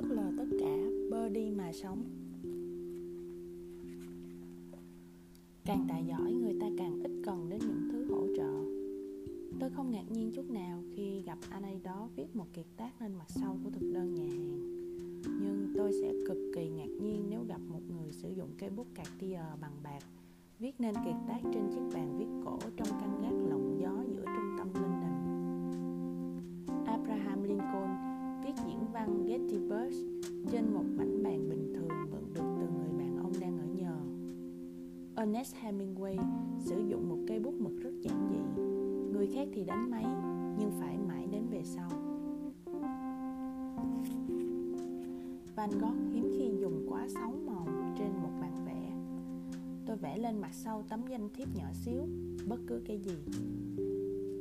phớt lờ tất cả bơ đi mà sống. Càng tài giỏi, người ta càng ít cần đến những thứ hỗ trợ. Tôi không ngạc nhiên chút nào khi gặp anh ấy đó viết một kiệt tác lên mặt sau của thực đơn nhà hàng. Nhưng tôi sẽ cực kỳ ngạc nhiên nếu gặp một người sử dụng cây bút cạc bằng bạc, viết nên kiệt tác trên chiếc Bush trên một mảnh bàn bình thường mượn được từ người bạn ông đang ở nhờ. Ernest Hemingway sử dụng một cây bút mực rất giản dị. Người khác thì đánh máy, nhưng phải mãi đến về sau. Van Gogh hiếm khi dùng quá sáu màu trên một bản vẽ. Tôi vẽ lên mặt sau tấm danh thiếp nhỏ xíu, bất cứ cái gì.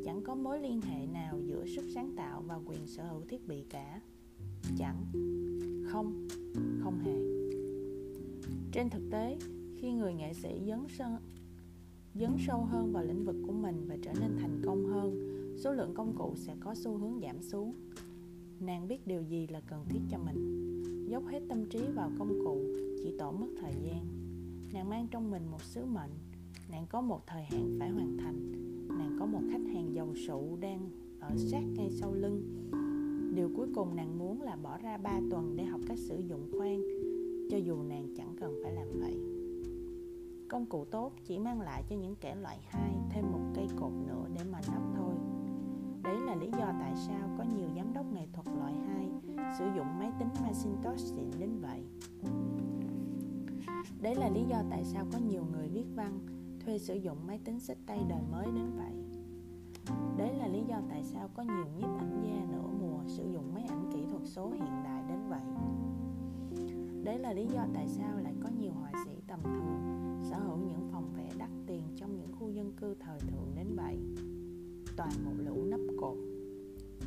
Chẳng có mối liên hệ nào giữa sức sáng tạo và quyền sở hữu thiết bị cả. Chẳng, không, không hề. Trên thực tế, khi người nghệ sĩ dấn sân dấn sâu hơn vào lĩnh vực của mình và trở nên thành công hơn số lượng công cụ sẽ có xu hướng giảm xuống. Nàng biết điều gì là cần thiết cho mình. Dốc hết tâm trí vào công cụ chỉ tổ mất thời gian. Nàng mang trong mình một sứ mệnh. Nàng có một thời hạn phải hoàn thành. Nàng có một khách hàng giàu sụ đang ở sát ngay sau lưng điều cuối cùng nàng muốn là bỏ ra 3 tuần để học cách sử dụng khoan, cho dù nàng chẳng cần phải làm vậy. Công cụ tốt chỉ mang lại cho những kẻ loại hai thêm một cây cột nữa để mà nắp thôi. Đấy là lý do tại sao có nhiều giám đốc nghệ thuật loại 2 sử dụng máy tính Macintosh xịn đến vậy. Đấy là lý do tại sao có nhiều người viết văn, thuê sử dụng máy tính sách tay đời mới đến vậy. Đấy là lý do tại sao có nhiều nhiếp ảnh gia nữa sử dụng máy ảnh kỹ thuật số hiện đại đến vậy. Đấy là lý do tại sao lại có nhiều họa sĩ tầm thường sở hữu những phòng vẽ đắt tiền trong những khu dân cư thời thượng đến vậy. Toàn một lũ nắp cột.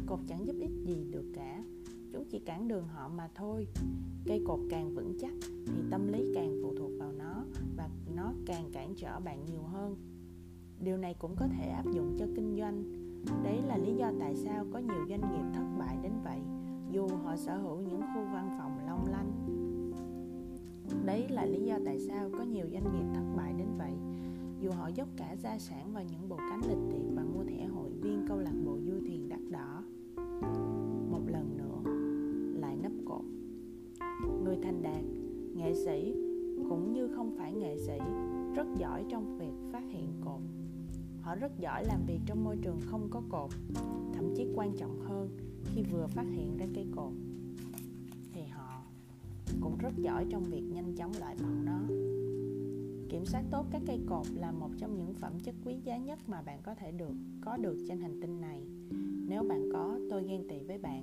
Cột chẳng giúp ích gì được cả. Chúng chỉ cản đường họ mà thôi. Cây cột càng vững chắc thì tâm lý càng phụ thuộc vào nó và nó càng cản trở bạn nhiều hơn. Điều này cũng có thể áp dụng cho kinh doanh. Đấy là lý do tại sao có nhiều doanh nghiệp thất họ sở hữu những khu văn phòng long lanh. Đấy là lý do tại sao có nhiều doanh nghiệp thất bại đến vậy. Dù họ dốc cả gia sản vào những bộ cánh lịch thiệp và mua thẻ hội viên câu lạc bộ du thuyền đắt đỏ. Một lần nữa, lại nấp cột. Người thành đạt, nghệ sĩ, cũng như không phải nghệ sĩ, rất giỏi trong việc phát hiện cột. Họ rất giỏi làm việc trong môi trường không có cột, thậm chí quan trọng hơn, khi vừa phát hiện ra cây cột rất giỏi trong việc nhanh chóng loại bỏ nó. Kiểm soát tốt các cây cột là một trong những phẩm chất quý giá nhất mà bạn có thể được, có được trên hành tinh này. Nếu bạn có, tôi ghen tị với bạn.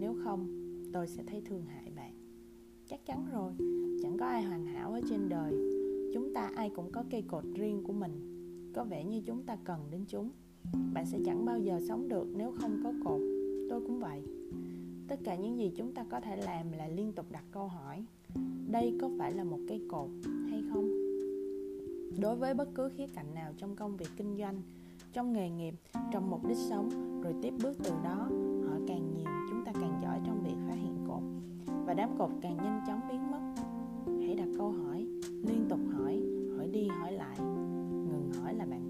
Nếu không, tôi sẽ thấy thương hại bạn. Chắc chắn rồi, chẳng có ai hoàn hảo ở trên đời. Chúng ta ai cũng có cây cột riêng của mình. Có vẻ như chúng ta cần đến chúng. Bạn sẽ chẳng bao giờ sống được nếu không có cột. Tôi cũng vậy tất cả những gì chúng ta có thể làm là liên tục đặt câu hỏi, đây có phải là một cây cột hay không? Đối với bất cứ khía cạnh nào trong công việc kinh doanh, trong nghề nghiệp, trong mục đích sống, rồi tiếp bước từ đó, họ càng nhiều, chúng ta càng giỏi trong việc phát hiện cột. Và đám cột càng nhanh chóng biến mất. Hãy đặt câu hỏi, liên tục hỏi hỏi đi hỏi lại, ngừng hỏi là bạn